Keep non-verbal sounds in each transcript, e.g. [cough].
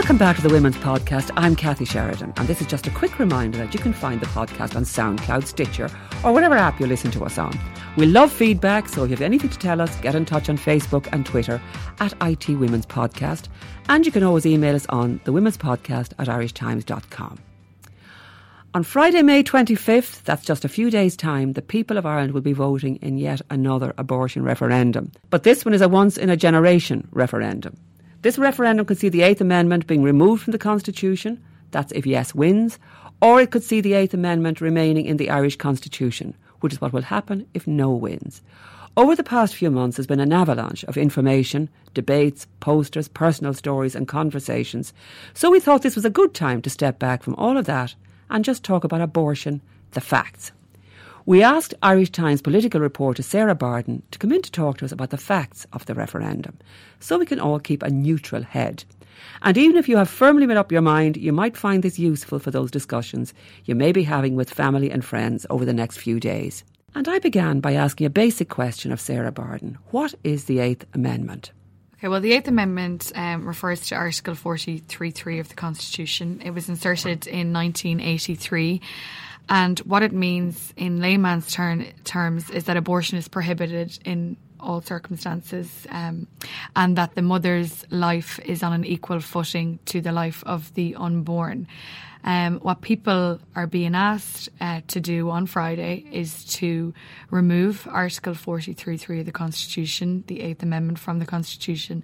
Welcome back to the Women's Podcast. I'm Kathy Sheridan, and this is just a quick reminder that you can find the podcast on SoundCloud, Stitcher, or whatever app you listen to us on. We love feedback, so if you have anything to tell us, get in touch on Facebook and Twitter at IT Women's Podcast, and you can always email us on the Women's Podcast at irishtimes.com. On Friday, May 25th, that's just a few days' time, the people of Ireland will be voting in yet another abortion referendum. But this one is a once in a generation referendum. This referendum could see the Eighth Amendment being removed from the Constitution, that's if yes wins, or it could see the Eighth Amendment remaining in the Irish Constitution, which is what will happen if no wins. Over the past few months, there's been an avalanche of information, debates, posters, personal stories, and conversations. So we thought this was a good time to step back from all of that and just talk about abortion, the facts. We asked Irish Times political reporter Sarah Bardon to come in to talk to us about the facts of the referendum so we can all keep a neutral head. And even if you have firmly made up your mind, you might find this useful for those discussions you may be having with family and friends over the next few days. And I began by asking a basic question of Sarah Bardon What is the Eighth Amendment? Okay, well, the Eighth Amendment um, refers to Article 43.3 of the Constitution. It was inserted in 1983. And what it means in layman's term, terms is that abortion is prohibited in all circumstances um, and that the mother's life is on an equal footing to the life of the unborn. Um, what people are being asked uh, to do on Friday is to remove Article 43.3 of the Constitution, the Eighth Amendment from the Constitution,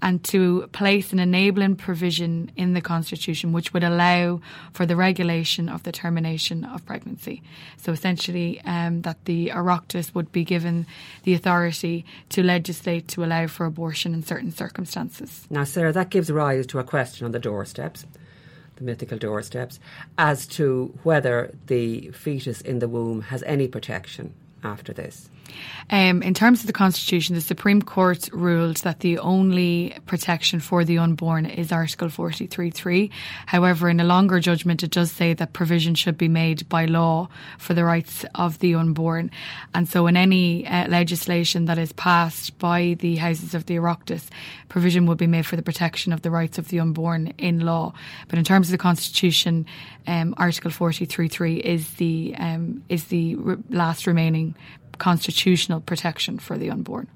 and to place an enabling provision in the Constitution which would allow for the regulation of the termination of pregnancy. So essentially, um, that the Oireachtas would be given the authority to legislate to allow for abortion in certain circumstances. Now, Sarah, that gives rise to a question on the doorsteps, the mythical doorsteps, as to whether the fetus in the womb has any protection after this. Um, in terms of the Constitution, the Supreme Court ruled that the only protection for the unborn is Article 43.3. However, in a longer judgment, it does say that provision should be made by law for the rights of the unborn. And so, in any uh, legislation that is passed by the Houses of the Oireachtas, provision will be made for the protection of the rights of the unborn in law. But in terms of the Constitution, um, Article 43.3 is the um, is the re- last remaining constitutional protection for the unborn.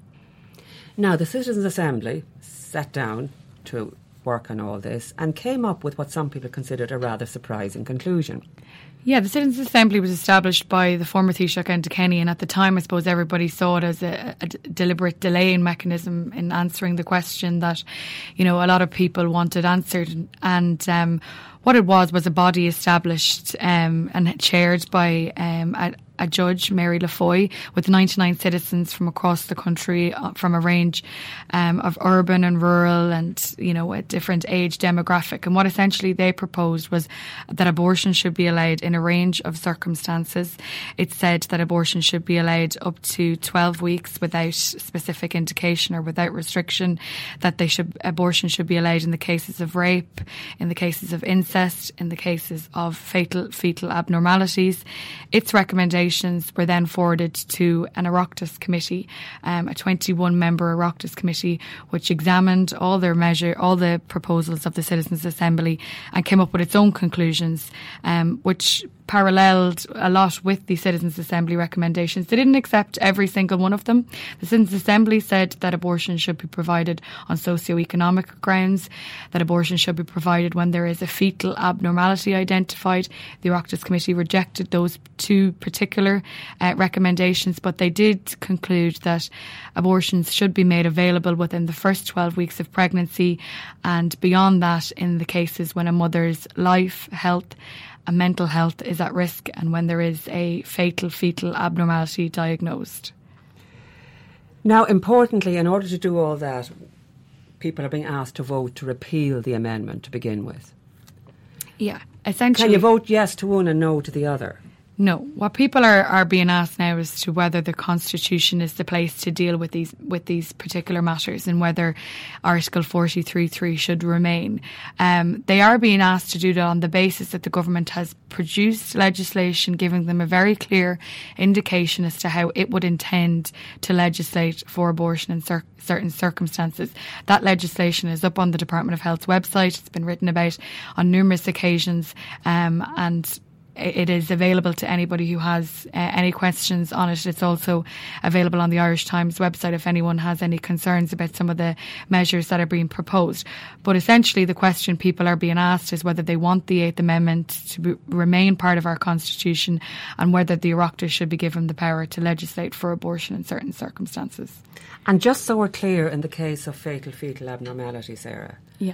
Now, the Citizens' Assembly sat down to work on all this and came up with what some people considered a rather surprising conclusion. Yeah, the Citizens' Assembly was established by the former Taoiseach Enda Kenny, and at the time, I suppose everybody saw it as a deliberate delaying mechanism in answering the question that, you know, a lot of people wanted answered. And um, what it was was a body established um, and chaired by um, a, a judge, Mary Laffoy, with 99 citizens from across the country, uh, from a range um, of urban and rural and, you know, a different age demographic. And what essentially they proposed was that abortion should be allowed in a range of circumstances. It said that abortion should be allowed up to 12 weeks without specific indication or without restriction, that they should, abortion should be allowed in the cases of rape, in the cases of incest, in the cases of fatal fetal abnormalities. Its recommendation were then forwarded to an Oireachtas committee, um, a 21 member Oireachtas committee, which examined all their measure, all the proposals of the Citizens' Assembly and came up with its own conclusions, um, which paralleled a lot with the Citizens' Assembly recommendations. They didn't accept every single one of them. The Citizens' Assembly said that abortion should be provided on socio-economic grounds, that abortion should be provided when there is a fetal abnormality identified. The Oireachtas Committee rejected those two particular uh, recommendations, but they did conclude that abortions should be made available within the first 12 weeks of pregnancy and beyond that in the cases when a mother's life, health, a mental health is at risk and when there is a fatal fetal abnormality diagnosed. Now, importantly, in order to do all that, people are being asked to vote to repeal the amendment to begin with. Yeah, essentially. Can you vote yes to one and no to the other? No, what people are, are being asked now is to whether the constitution is the place to deal with these with these particular matters and whether Article forty three three should remain. Um, they are being asked to do that on the basis that the government has produced legislation giving them a very clear indication as to how it would intend to legislate for abortion in cer- certain circumstances. That legislation is up on the Department of Health's website. It's been written about on numerous occasions, um, and it is available to anybody who has uh, any questions on it. It's also available on the Irish Times website if anyone has any concerns about some of the measures that are being proposed. But essentially, the question people are being asked is whether they want the Eighth Amendment to be, remain part of our constitution and whether the Oireachtas should be given the power to legislate for abortion in certain circumstances. And just so we're clear, in the case of fatal fetal abnormality, Sarah. Yeah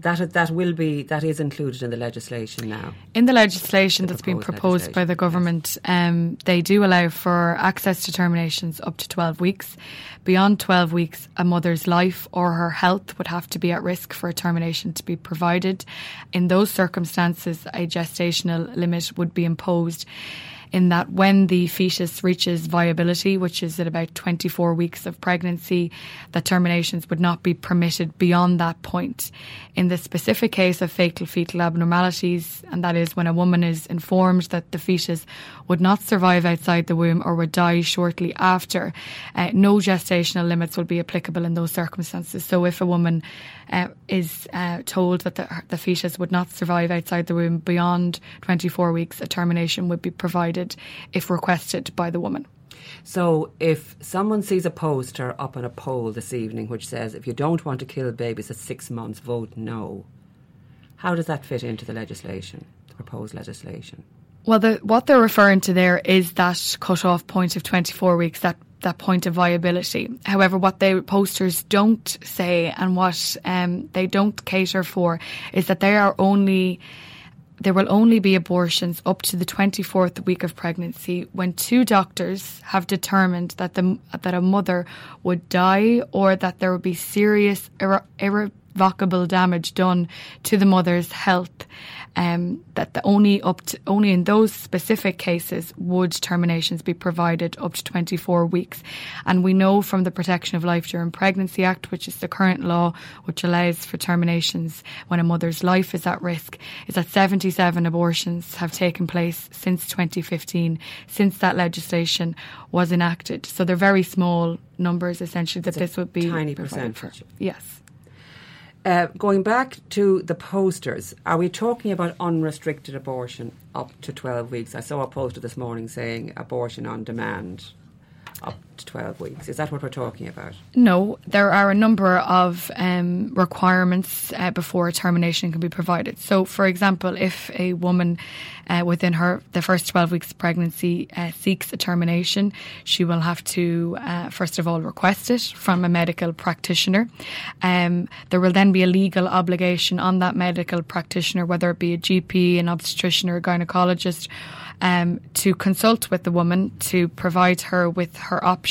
that that will be that is included in the legislation now. In the legislation the that's been proposed by the government, um, they do allow for access determinations up to twelve weeks. Beyond twelve weeks, a mother's life or her health would have to be at risk for a termination to be provided. In those circumstances, a gestational limit would be imposed in that when the fetus reaches viability, which is at about 24 weeks of pregnancy, that terminations would not be permitted beyond that point. In the specific case of fatal fetal abnormalities, and that is when a woman is informed that the fetus would not survive outside the womb or would die shortly after, uh, no gestational limits will be applicable in those circumstances. So if a woman uh, is uh, told that the, the fetus would not survive outside the womb beyond 24 weeks, a termination would be provided if requested by the woman. So, if someone sees a poster up on a pole this evening which says, if you don't want to kill babies at six months, vote no, how does that fit into the legislation, the proposed legislation? Well, the, what they're referring to there is that cut-off point of 24 weeks, that that point of viability. However, what the posters don't say and what um, they don't cater for is that they are only there will only be abortions up to the 24th week of pregnancy when two doctors have determined that the that a mother would die or that there would be serious irre- irrevocable damage done to the mother's health um, that the only up to, only in those specific cases would terminations be provided up to 24 weeks. And we know from the Protection of Life During Pregnancy Act, which is the current law which allows for terminations when a mother's life is at risk, is that 77 abortions have taken place since 2015, since that legislation was enacted. So they're very small numbers essentially that it's this would be tiny percentage. For. Yes. Uh, going back to the posters, are we talking about unrestricted abortion up to 12 weeks? I saw a poster this morning saying abortion on demand up to 12 weeks. Is that what we're talking about? No, there are a number of um, requirements uh, before a termination can be provided. So, for example, if a woman uh, within her the first 12 weeks of pregnancy uh, seeks a termination, she will have to uh, first of all request it from a medical practitioner. Um, there will then be a legal obligation on that medical practitioner, whether it be a GP, an obstetrician, or a gynecologist um, to consult with the woman to provide her with her options.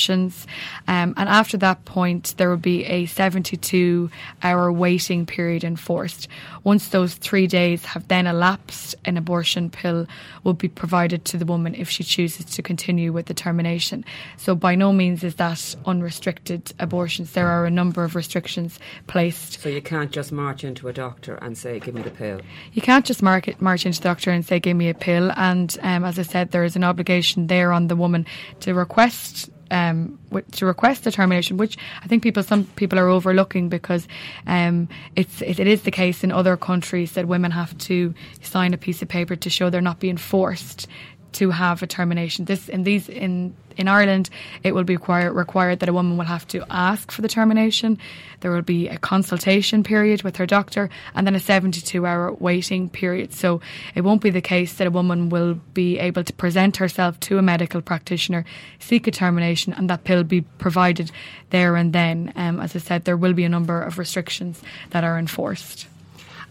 Um, and after that point, there will be a 72 hour waiting period enforced. Once those three days have then elapsed, an abortion pill will be provided to the woman if she chooses to continue with the termination. So, by no means is that unrestricted abortions. There are a number of restrictions placed. So, you can't just march into a doctor and say, Give me the pill? You can't just mark it, march into the doctor and say, Give me a pill. And um, as I said, there is an obligation there on the woman to request um, to request the termination, which I think people some people are overlooking because um, it's it, it is the case in other countries that women have to sign a piece of paper to show they're not being forced to have a termination. This in these in in Ireland, it will be require, required that a woman will have to ask for the termination. There will be a consultation period with her doctor, and then a 72 hour waiting period. So it won't be the case that a woman will be able to present herself to a medical practitioner, seek a termination, and that pill be provided there and then. Um, as I said, there will be a number of restrictions that are enforced.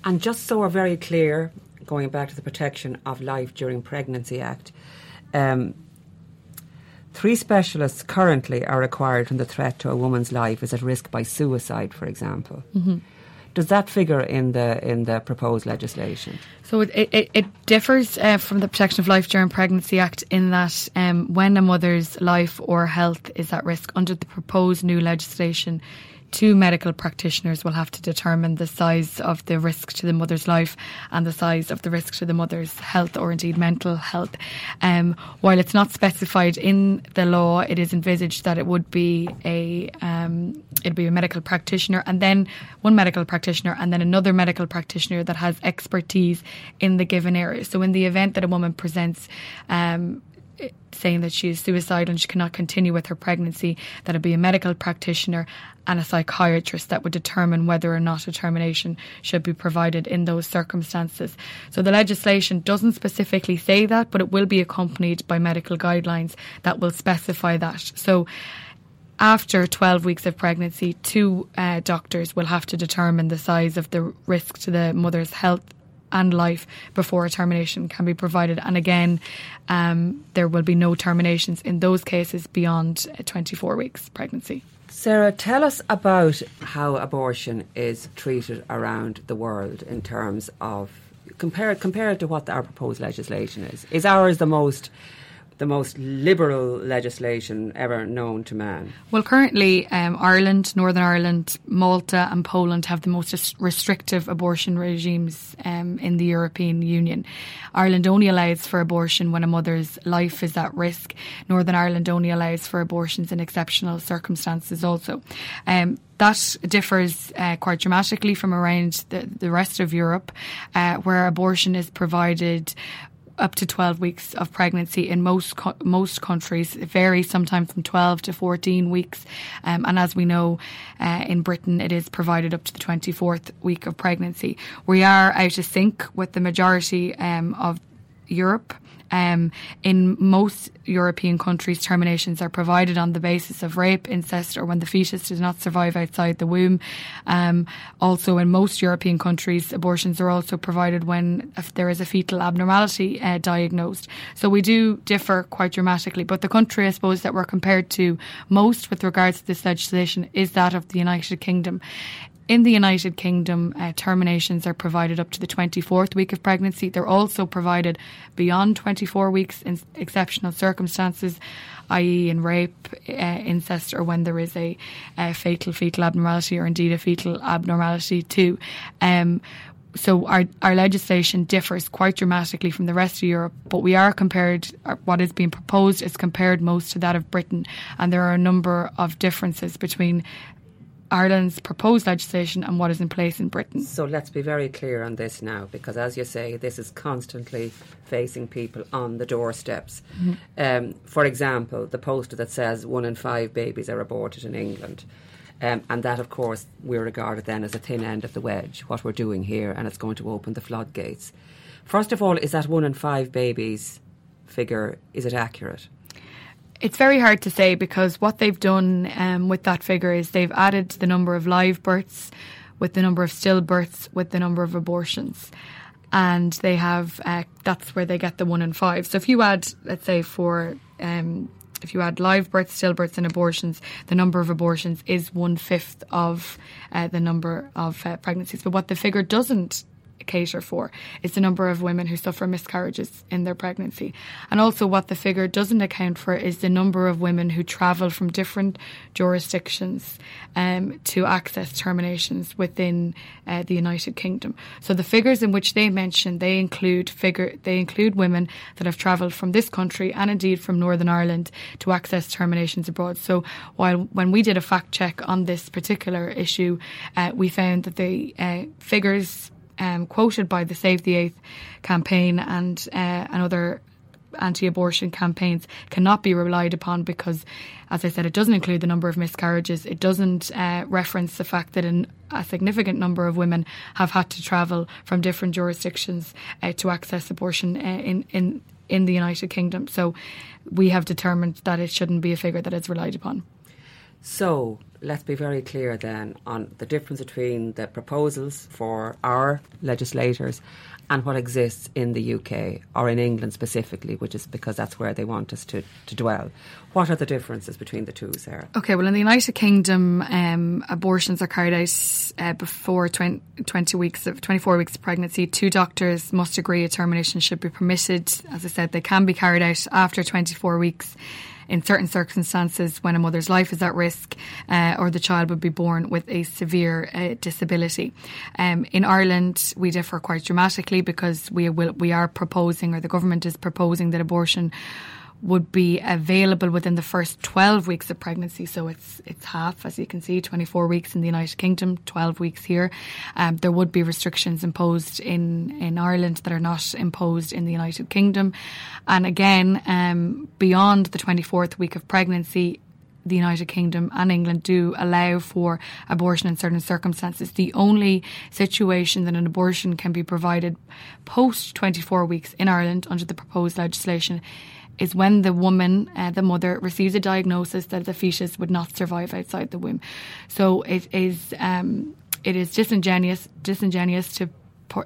And just so we're very clear, going back to the Protection of Life During Pregnancy Act, um, three specialists currently are required when the threat to a woman's life is at risk by suicide, for example. Mm-hmm. Does that figure in the in the proposed legislation? So it, it, it differs uh, from the Protection of Life During Pregnancy Act in that um, when a mother's life or health is at risk under the proposed new legislation, two medical practitioners will have to determine the size of the risk to the mother's life and the size of the risk to the mother's health or indeed mental health. Um, while it's not specified in the law, it is envisaged that it would be a um, it'd be a medical practitioner and then one medical practitioner and then another medical practitioner that has expertise in the given area. So in the event that a woman presents um, saying that she is suicidal and she cannot continue with her pregnancy, that it'd be a medical practitioner and a psychiatrist that would determine whether or not a termination should be provided in those circumstances. So the legislation doesn't specifically say that, but it will be accompanied by medical guidelines that will specify that. So after 12 weeks of pregnancy, two uh, doctors will have to determine the size of the risk to the mother's health and life before a termination can be provided. And again, um, there will be no terminations in those cases beyond 24 weeks pregnancy. Sarah, tell us about how abortion is treated around the world in terms of compare compare it to what our proposed legislation is. Is ours the most the most liberal legislation ever known to man? Well, currently, um, Ireland, Northern Ireland, Malta, and Poland have the most restrictive abortion regimes um, in the European Union. Ireland only allows for abortion when a mother's life is at risk. Northern Ireland only allows for abortions in exceptional circumstances, also. Um, that differs uh, quite dramatically from around the, the rest of Europe, uh, where abortion is provided up to 12 weeks of pregnancy in most co- most countries. It varies sometimes from 12 to 14 weeks. Um, and as we know, uh, in Britain, it is provided up to the 24th week of pregnancy. We are out of sync with the majority um, of Europe. Um, in most European countries, terminations are provided on the basis of rape, incest, or when the fetus does not survive outside the womb. Um, also, in most European countries, abortions are also provided when there is a fetal abnormality uh, diagnosed. So we do differ quite dramatically. But the country, I suppose, that we're compared to most with regards to this legislation is that of the United Kingdom. In the United Kingdom, uh, terminations are provided up to the 24th week of pregnancy. They're also provided beyond 24 weeks in exceptional circumstances, i.e., in rape, uh, incest, or when there is a, a, fatal fetal abnormality or indeed a fetal abnormality too. Um, so our, our legislation differs quite dramatically from the rest of Europe, but we are compared, uh, what is being proposed is compared most to that of Britain, and there are a number of differences between Ireland's proposed legislation and what is in place in Britain. So let's be very clear on this now, because as you say, this is constantly facing people on the doorsteps. Mm-hmm. Um, for example, the poster that says one in five babies are aborted in England. Um, and that, of course, we regard it then as a thin end of the wedge, what we're doing here, and it's going to open the floodgates. First of all, is that one in five babies figure, is it accurate? It's very hard to say because what they've done um, with that figure is they've added the number of live births with the number of stillbirths with the number of abortions. And they have, uh, that's where they get the one in five. So if you add, let's say, for um, if you add live births, stillbirths, and abortions, the number of abortions is one fifth of uh, the number of uh, pregnancies. But what the figure doesn't cater for is the number of women who suffer miscarriages in their pregnancy. And also, what the figure doesn't account for is the number of women who travel from different jurisdictions um, to access terminations within uh, the United Kingdom. So the figures in which they mention they include figure they include women that have travelled from this country and indeed from Northern Ireland to access terminations abroad. So while when we did a fact check on this particular issue, uh, we found that the uh, figures um, quoted by the Save the Eighth campaign and uh, and other anti-abortion campaigns cannot be relied upon because, as I said, it doesn't include the number of miscarriages. It doesn't uh, reference the fact that an, a significant number of women have had to travel from different jurisdictions uh, to access abortion uh, in in in the United Kingdom. So, we have determined that it shouldn't be a figure that is relied upon. So let's be very clear then on the difference between the proposals for our legislators and what exists in the UK or in England specifically, which is because that's where they want us to, to dwell. What are the differences between the two, Sarah? Okay, well, in the United Kingdom, um, abortions are carried out uh, before 20, 20, weeks of 24 weeks of pregnancy. Two doctors must agree a termination should be permitted. As I said, they can be carried out after 24 weeks in certain circumstances when a mother's life is at risk uh, or the child would be born with a severe uh, disability. Um, in Ireland, we differ quite dramatically because we will, we are proposing, or the government is proposing, that abortion would be available within the first 12 weeks of pregnancy. So it's it's half, as you can see, 24 weeks in the United Kingdom, 12 weeks here. Um, there would be restrictions imposed in, in Ireland that are not imposed in the United Kingdom. And again, um, beyond the 24th week of pregnancy, the United Kingdom and England do allow for abortion in certain circumstances. The only situation that an abortion can be provided post 24 weeks in Ireland under the proposed legislation is when the woman, uh, the mother, receives a diagnosis that the fetus would not survive outside the womb. So it is um, it is disingenuous disingenuous to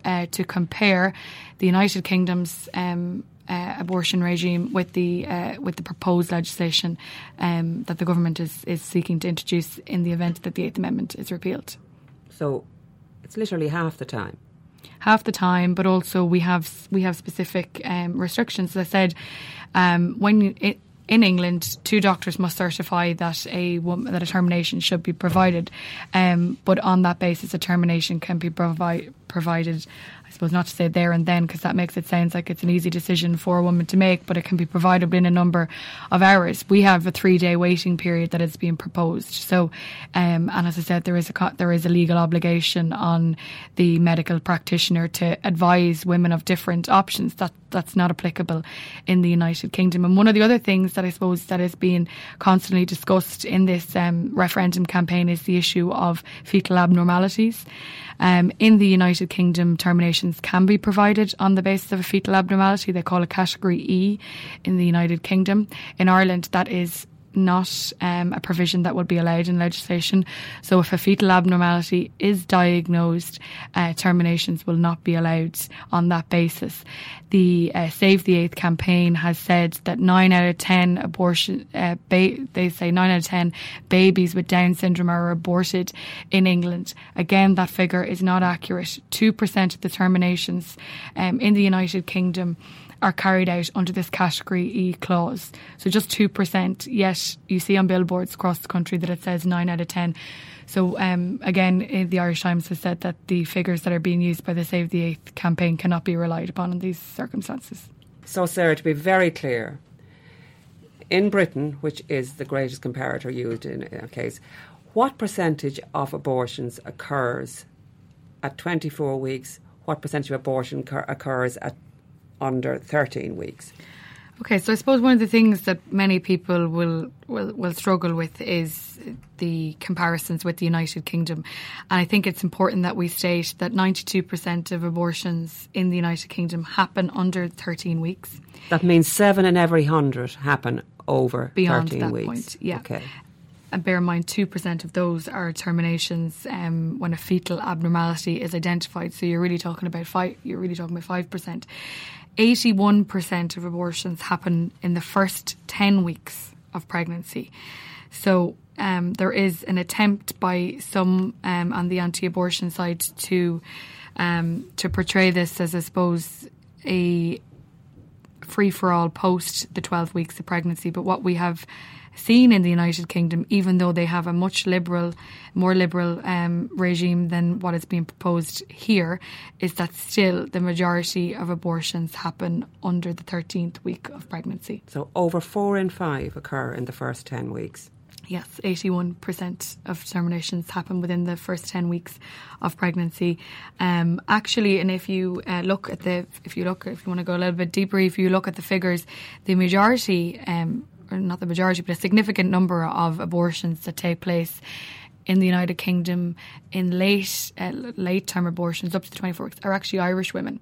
uh, to compare the United Kingdom's um, uh, abortion regime with the uh, with the proposed legislation um, that the government is is seeking to introduce in the event that the Eighth Amendment is repealed. So it's literally half the time half the time, but also we have we have specific um, restrictions. As I said, um, when it, in England, two doctors must certify that a that a termination should be provided, um, but on that basis, a termination can be provi- provided I suppose not to say there and then because that makes it sound like it's an easy decision for a woman to make, but it can be provided in a number of hours. We have a three day waiting period that is being proposed. So, um, and as I said, there is a there is a legal obligation on the medical practitioner to advise women of different options. That that's not applicable in the United Kingdom. And one of the other things that I suppose that is being constantly discussed in this um, referendum campaign is the issue of fetal abnormalities. Um, in the United Kingdom, can be provided on the basis of a fetal abnormality. They call it Category E in the United Kingdom. In Ireland, that is not um, a provision that would be allowed in legislation. So, if a fetal abnormality is diagnosed, uh, terminations will not be allowed on that basis. The uh, Save the Eighth campaign has said that nine out of ten abortion, uh, ba- they say nine out of ten babies with Down syndrome are aborted in England. Again, that figure is not accurate. Two percent of the terminations um, in the United Kingdom are carried out under this category E clause. So just 2%, yet you see on billboards across the country that it says 9 out of 10. So um, again, the Irish Times has said that the figures that are being used by the Save the Eighth campaign cannot be relied upon in these circumstances. So, Sarah, to be very clear, in Britain, which is the greatest comparator used in a case, what percentage of abortions occurs at 24 weeks? What percentage of abortion occurs at under 13 weeks. Okay, so I suppose one of the things that many people will, will will struggle with is the comparisons with the United Kingdom, and I think it's important that we state that 92% of abortions in the United Kingdom happen under 13 weeks. That means seven in every hundred happen over beyond 13 that weeks. point. Yeah. Okay. And bear in mind, 2% of those are terminations um, when a fetal abnormality is identified. So you're really talking about five. You're really talking about five percent. 81% of abortions happen in the first 10 weeks of pregnancy. So um, there is an attempt by some um, on the anti-abortion side to um, to portray this as, I suppose, a free for all post the 12 weeks of pregnancy. But what we have seen in the United Kingdom, even though they have a much liberal, more liberal um, regime than what is being proposed here, is that still the majority of abortions happen under the 13th week of pregnancy. So over four in five occur in the first 10 weeks. Yes, 81% of terminations happen within the first 10 weeks of pregnancy. Um, actually, and if you uh, look at the, if you look, if you want to go a little bit deeper, if you look at the figures, the majority um, not the majority, but a significant number of abortions that take place in the United Kingdom in late uh, late term abortions up to the 24 weeks are actually Irish women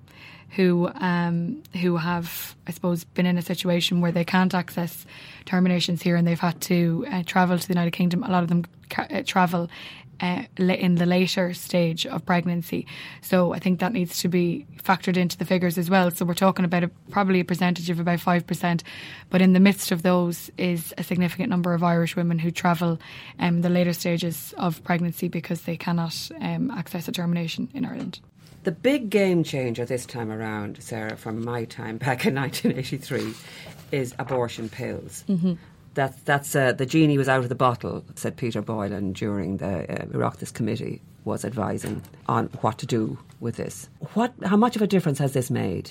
who um, who have I suppose been in a situation where they can't access terminations here and they've had to uh, travel to the United Kingdom. A lot of them ca- uh, travel uh, in the later stage of pregnancy. So I think that needs to be factored into the figures as well. So we're talking about a, probably a percentage of about 5%, but in the midst of those is a significant number of Irish women who travel um, the later stages of pregnancy because they cannot um, access a termination in Ireland. The big game changer this time around, Sarah, from my time back in [laughs] 1983, is abortion pills. Mm-hmm. That, that's uh, the genie was out of the bottle, said Peter Boylan during the uh, Oireachtas committee was advising on what to do with this. What, how much of a difference has this made?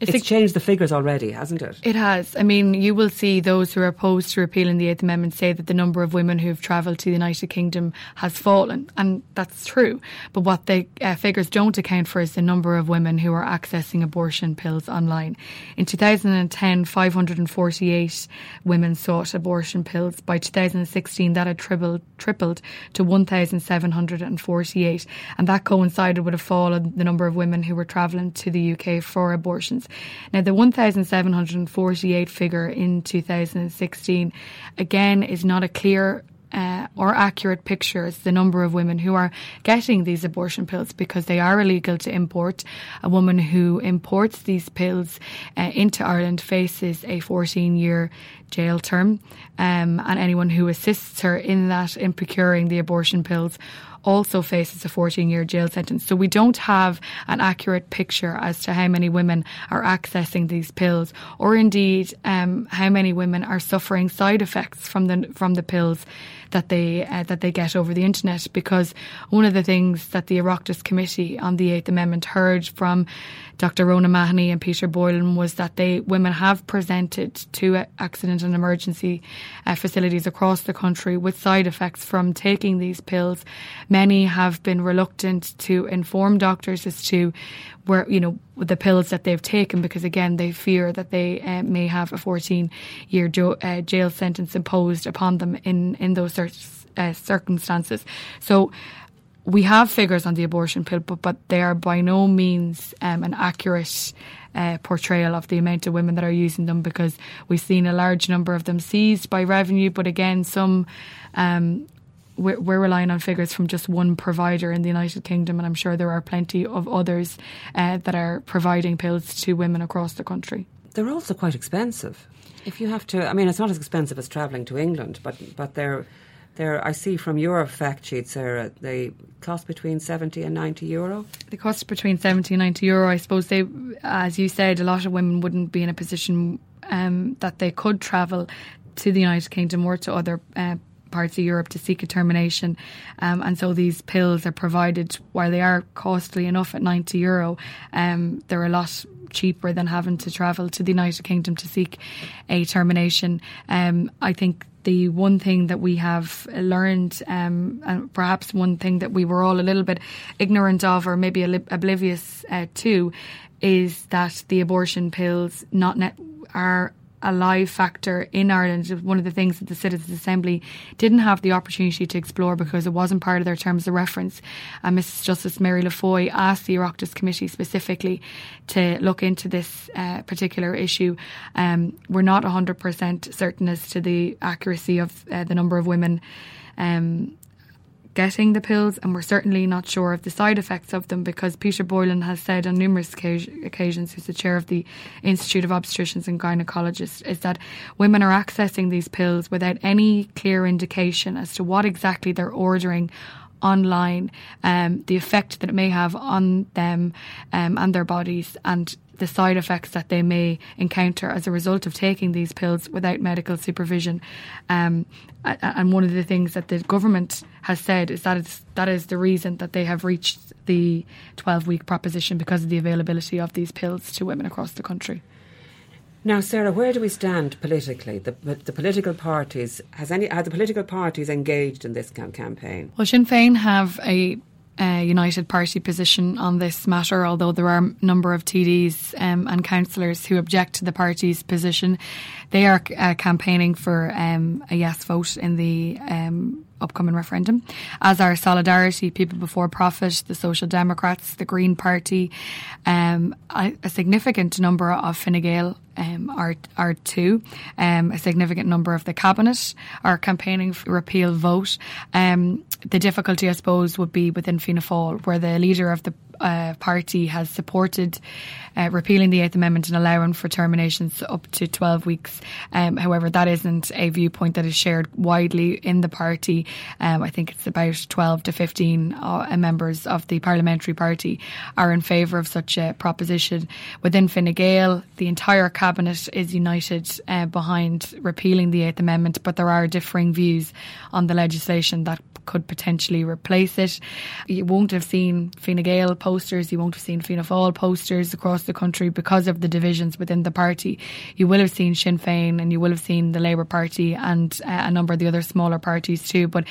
It's, it's a, changed the figures already, hasn't it? It has. I mean, you will see those who are opposed to repealing the Eighth Amendment say that the number of women who've travelled to the United Kingdom has fallen, and that's true. But what the uh, figures don't account for is the number of women who are accessing abortion pills online. In 2010, 548 women sought abortion pills. By 2016, that had tripled, tripled to 1,748, and that coincided with a fall in the number of women who were travelling to the UK for abortions. Now, the 1,748 figure in 2016, again, is not a clear uh, or accurate picture is the number of women who are getting these abortion pills because they are illegal to import. A woman who imports these pills uh, into Ireland faces a 14 year jail term, um, and anyone who assists her in that, in procuring the abortion pills, also faces a 14 year jail sentence. So we don't have an accurate picture as to how many women are accessing these pills or indeed um, how many women are suffering side effects from the, from the pills that they uh, that they get over the internet because one of the things that the Oireachtas Committee on the Eighth Amendment heard from Dr. Rhona Mahony and Peter Boylan was that they women have presented to accident and emergency uh, facilities across the country with side effects from taking these pills. Many have been reluctant to inform doctors as to where you know the pills that they've taken because again they fear that they uh, may have a 14 year uh, jail sentence imposed upon them in in those cir- uh, circumstances. So we have figures on the abortion pill, but, but they are by no means um, an accurate uh, portrayal of the amount of women that are using them because we've seen a large number of them seized by revenue, but again, some. Um, we're, we're, relying on figures from just one provider in the United Kingdom, and I'm sure there are plenty of others uh, that are providing pills to women across the country. They're also quite expensive. If you have to, I mean, it's not as expensive as travelling to England, but but they're there, I see from your fact sheet, Sarah, they cost between 70 and 90 euro. They cost between 70 and 90 euro. I suppose they, as you said, a lot of women wouldn't be in a position um, that they could travel to the United Kingdom or to other uh, parts of Europe to seek a termination. Um, and so these pills are provided, while they are costly enough at 90 euro, um, they're a lot cheaper than having to travel to the United Kingdom to seek a termination. Um, I think the one thing that we have learned, um, and perhaps one thing that we were all a little bit ignorant of, or maybe oblivious uh, to, is that the abortion pills not are a live factor in Ireland. One of the things that the Citizens Assembly didn't have the opportunity to explore because it wasn't part of their terms of reference. And Mrs Justice Mary Laffoy asked the Oireachtas Committee specifically to look into this uh, particular issue. Um, we're not 100% certain as to the accuracy of uh, the number of women um, getting the pills, and we're certainly not sure of the side effects of them because Peter Boylan has said on numerous occasions, who's the chair of the Institute of Obstetricians and Gynecologists, is that women are accessing these pills without any clear indication as to what exactly they're ordering online, um, the effect that it may have on them um, and their bodies, and the side effects that they may encounter as a result of taking these pills without medical supervision. Um, and one of the things that the government has said is that it's, that is the reason that they have reached the 12 week proposition because of the availability of these pills to women across the country. Now, Sarah, where do we stand politically? The, the political parties has any have the political parties engaged in this campaign? Well, Sinn Féin have a United Party position on this matter, although there are a number of TDs um, and councillors who object to the party's position. They are uh, campaigning for um, a yes vote in the um, upcoming referendum, as are Solidarity, People Before Profit, the Social Democrats, the Green Party, um, a, a, significant number of Fine Gael um, are are too. Um, a significant number of the cabinet are campaigning for repeal vote. Um, the difficulty, I suppose, would be within Fianna Fáil, where the leader of the uh, party has supported uh, repealing the Eighth Amendment and allowing for terminations up to 12 weeks. Um, however, that isn't a viewpoint that is shared widely in the party. Um, I think it's about 12 to 15 uh, members of the parliamentary party are in favour of such a proposition. Within Fine Gael, the entire cabinet is united uh, behind repealing the Eighth Amendment, but there are differing views on the legislation that could potentially replace it. You won't have seen Fine Gael posters, you won't have seen Fianna Fáil posters across the country because of the divisions within the party. You will have seen Sinn Féin and you will have seen the Labour Party and uh, a number of the other smaller parties too. But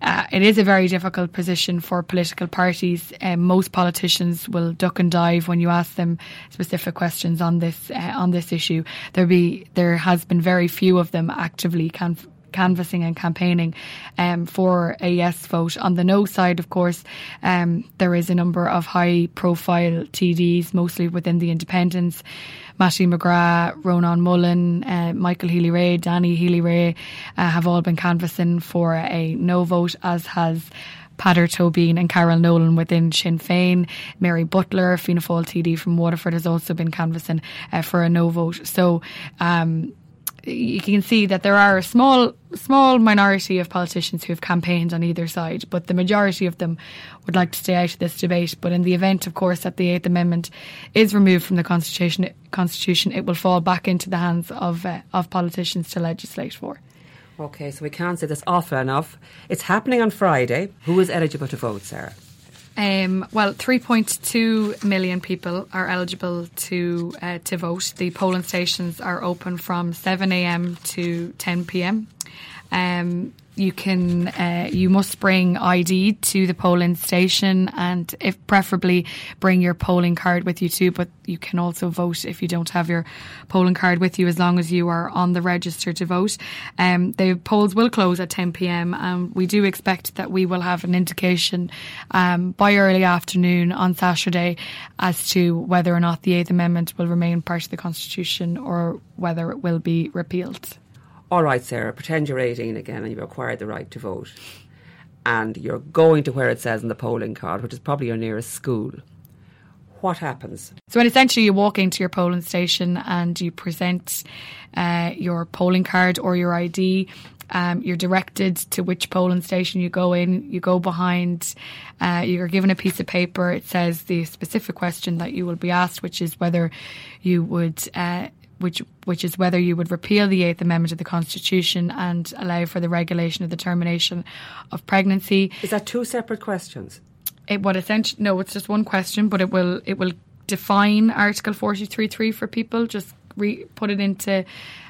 uh, it is a very difficult position for political parties. Um, most politicians will duck and dive when you ask them specific questions on this uh, on this issue. There be there has been very few of them actively can canvassing and campaigning um, for a yes vote. On the no side, of course, um, there is a number of high profile TDs, mostly within the independents. Mattie McGrath, Ronan Mullen, uh, Michael Healy-Rae, Danny Healy-Rae uh, have all been canvassing for a no vote, as has Peadar Tóibín and Carol Nolan within Sinn Féin. Mary Butler, Fianna Fáil TD from Waterford, has also been canvassing uh, for a no vote. So um, you can see that there are a small small minority of politicians who have campaigned on either side, but the majority of them would like to stay out of this debate. But in the event, of course, that the Eighth Amendment is removed from the Constitution, Constitution, it will fall back into the hands of uh, of politicians to legislate for. Okay, so we can't say this often enough. It's happening on Friday. Who is eligible to vote, Sarah? Um, well, 3.2 million people are eligible to uh, to vote. The polling stations are open from 7 a.m. to 10 p.m. Um, you can uh, you must bring ID to the polling station and if preferably bring your polling card with you too but you can also vote if you don't have your polling card with you as long as you are on the register to vote. Um, the polls will close at 10pm and we do expect that we will have an indication um, by early afternoon on Saturday as to whether or not the 8th amendment will remain part of the constitution or whether it will be repealed all right, Sarah, pretend you're 18 again and you've acquired the right to vote, and you're going to where it says in the polling card, which is probably your nearest school. What happens? So, when essentially you walk into your polling station and you present uh, your polling card or your ID, um, you're directed to which polling station you go in. You go behind, uh, you're given a piece of paper. It says the specific question that you will be asked, which is whether you would uh, which which is whether you would repeal the Eighth Amendment of the Constitution and allow for the regulation of the termination of pregnancy. Is that two separate questions? It would essentially no, it's just one question, but it will it will define Article forty three three for people. Just re, put it into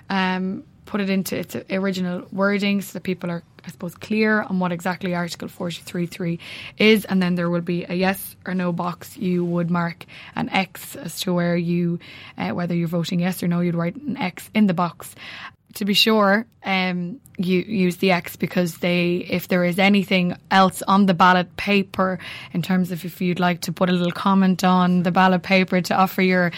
um, put it into its original wording so that people are I suppose, clear on what exactly Article 43.3 is, and then there will be a yes or no box. You would mark an X as to where you, uh, whether you're voting yes or no, you'd write an X in the box to be sure, um, you use the X because they, if there is anything else on the ballot paper, in terms of if you'd like to put a little comment on the ballot paper to offer your,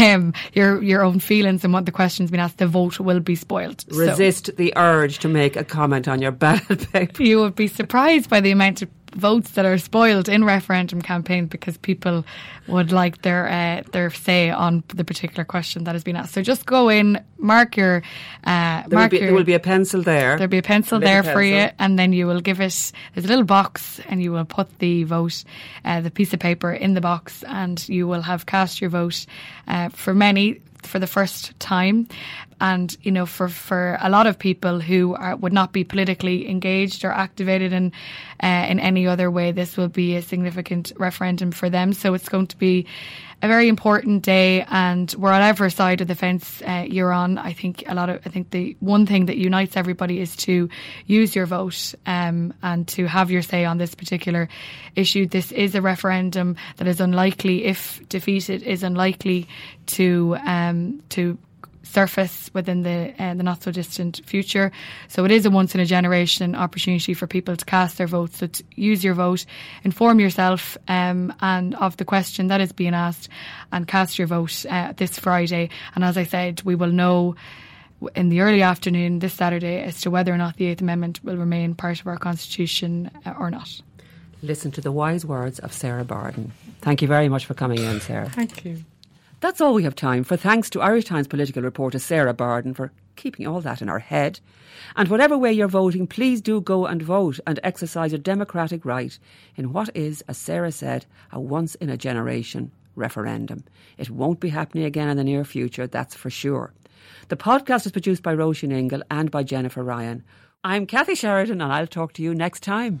um, your your own feelings and what the question's been asked, the vote will be spoiled. Resist so, the urge to make a comment on your [laughs] ballot paper. You would be surprised by the amount of votes that are spoiled in referendum campaign because people would like their uh, their say on the particular question that has been asked. So just go in, mark your uh, there mark will be, your, there will be a pencil there. There'll be a pencil there pencil. for you, and then you will give it. There's a little box, and you will put the vote, uh, the piece of paper in the box, and you will have cast your vote. Uh, for many, for the first time. And, you know, for, for a lot of people who are, would not be politically engaged or activated in, uh, in any other way, this will be a significant referendum for them. So it's going to be a very important day and whatever side of the fence uh, you're on, I think a lot of, I think the one thing that unites everybody is to use your vote um, and to have your say on this particular issue. This is a referendum that is unlikely, if defeated, is unlikely to um, to surface within the uh, the not so distant future. So it is a once in a generation opportunity for people to cast their votes. So use your vote, inform yourself, um, and of the question that is being asked, and cast your vote uh, this Friday. And as I said, we will know in the early afternoon this Saturday as to whether or not the Eighth Amendment will remain part of our Constitution uh, or not. Listen to the wise words of Sarah Bardon. Thank you very much for coming in, Sarah. Thank you. That's all we have time for. Thanks to Irish Times political reporter Sarah Bardon for keeping all that in our head. And whatever way you're voting, please do go and vote and exercise your democratic right in what is, as Sarah said, a once in a generation referendum. It won't be happening again in the near future, that's for sure. The podcast is produced by Roisin Ingle and by Jennifer Ryan. I'm Kathy Sheridan and I'll talk to you next time.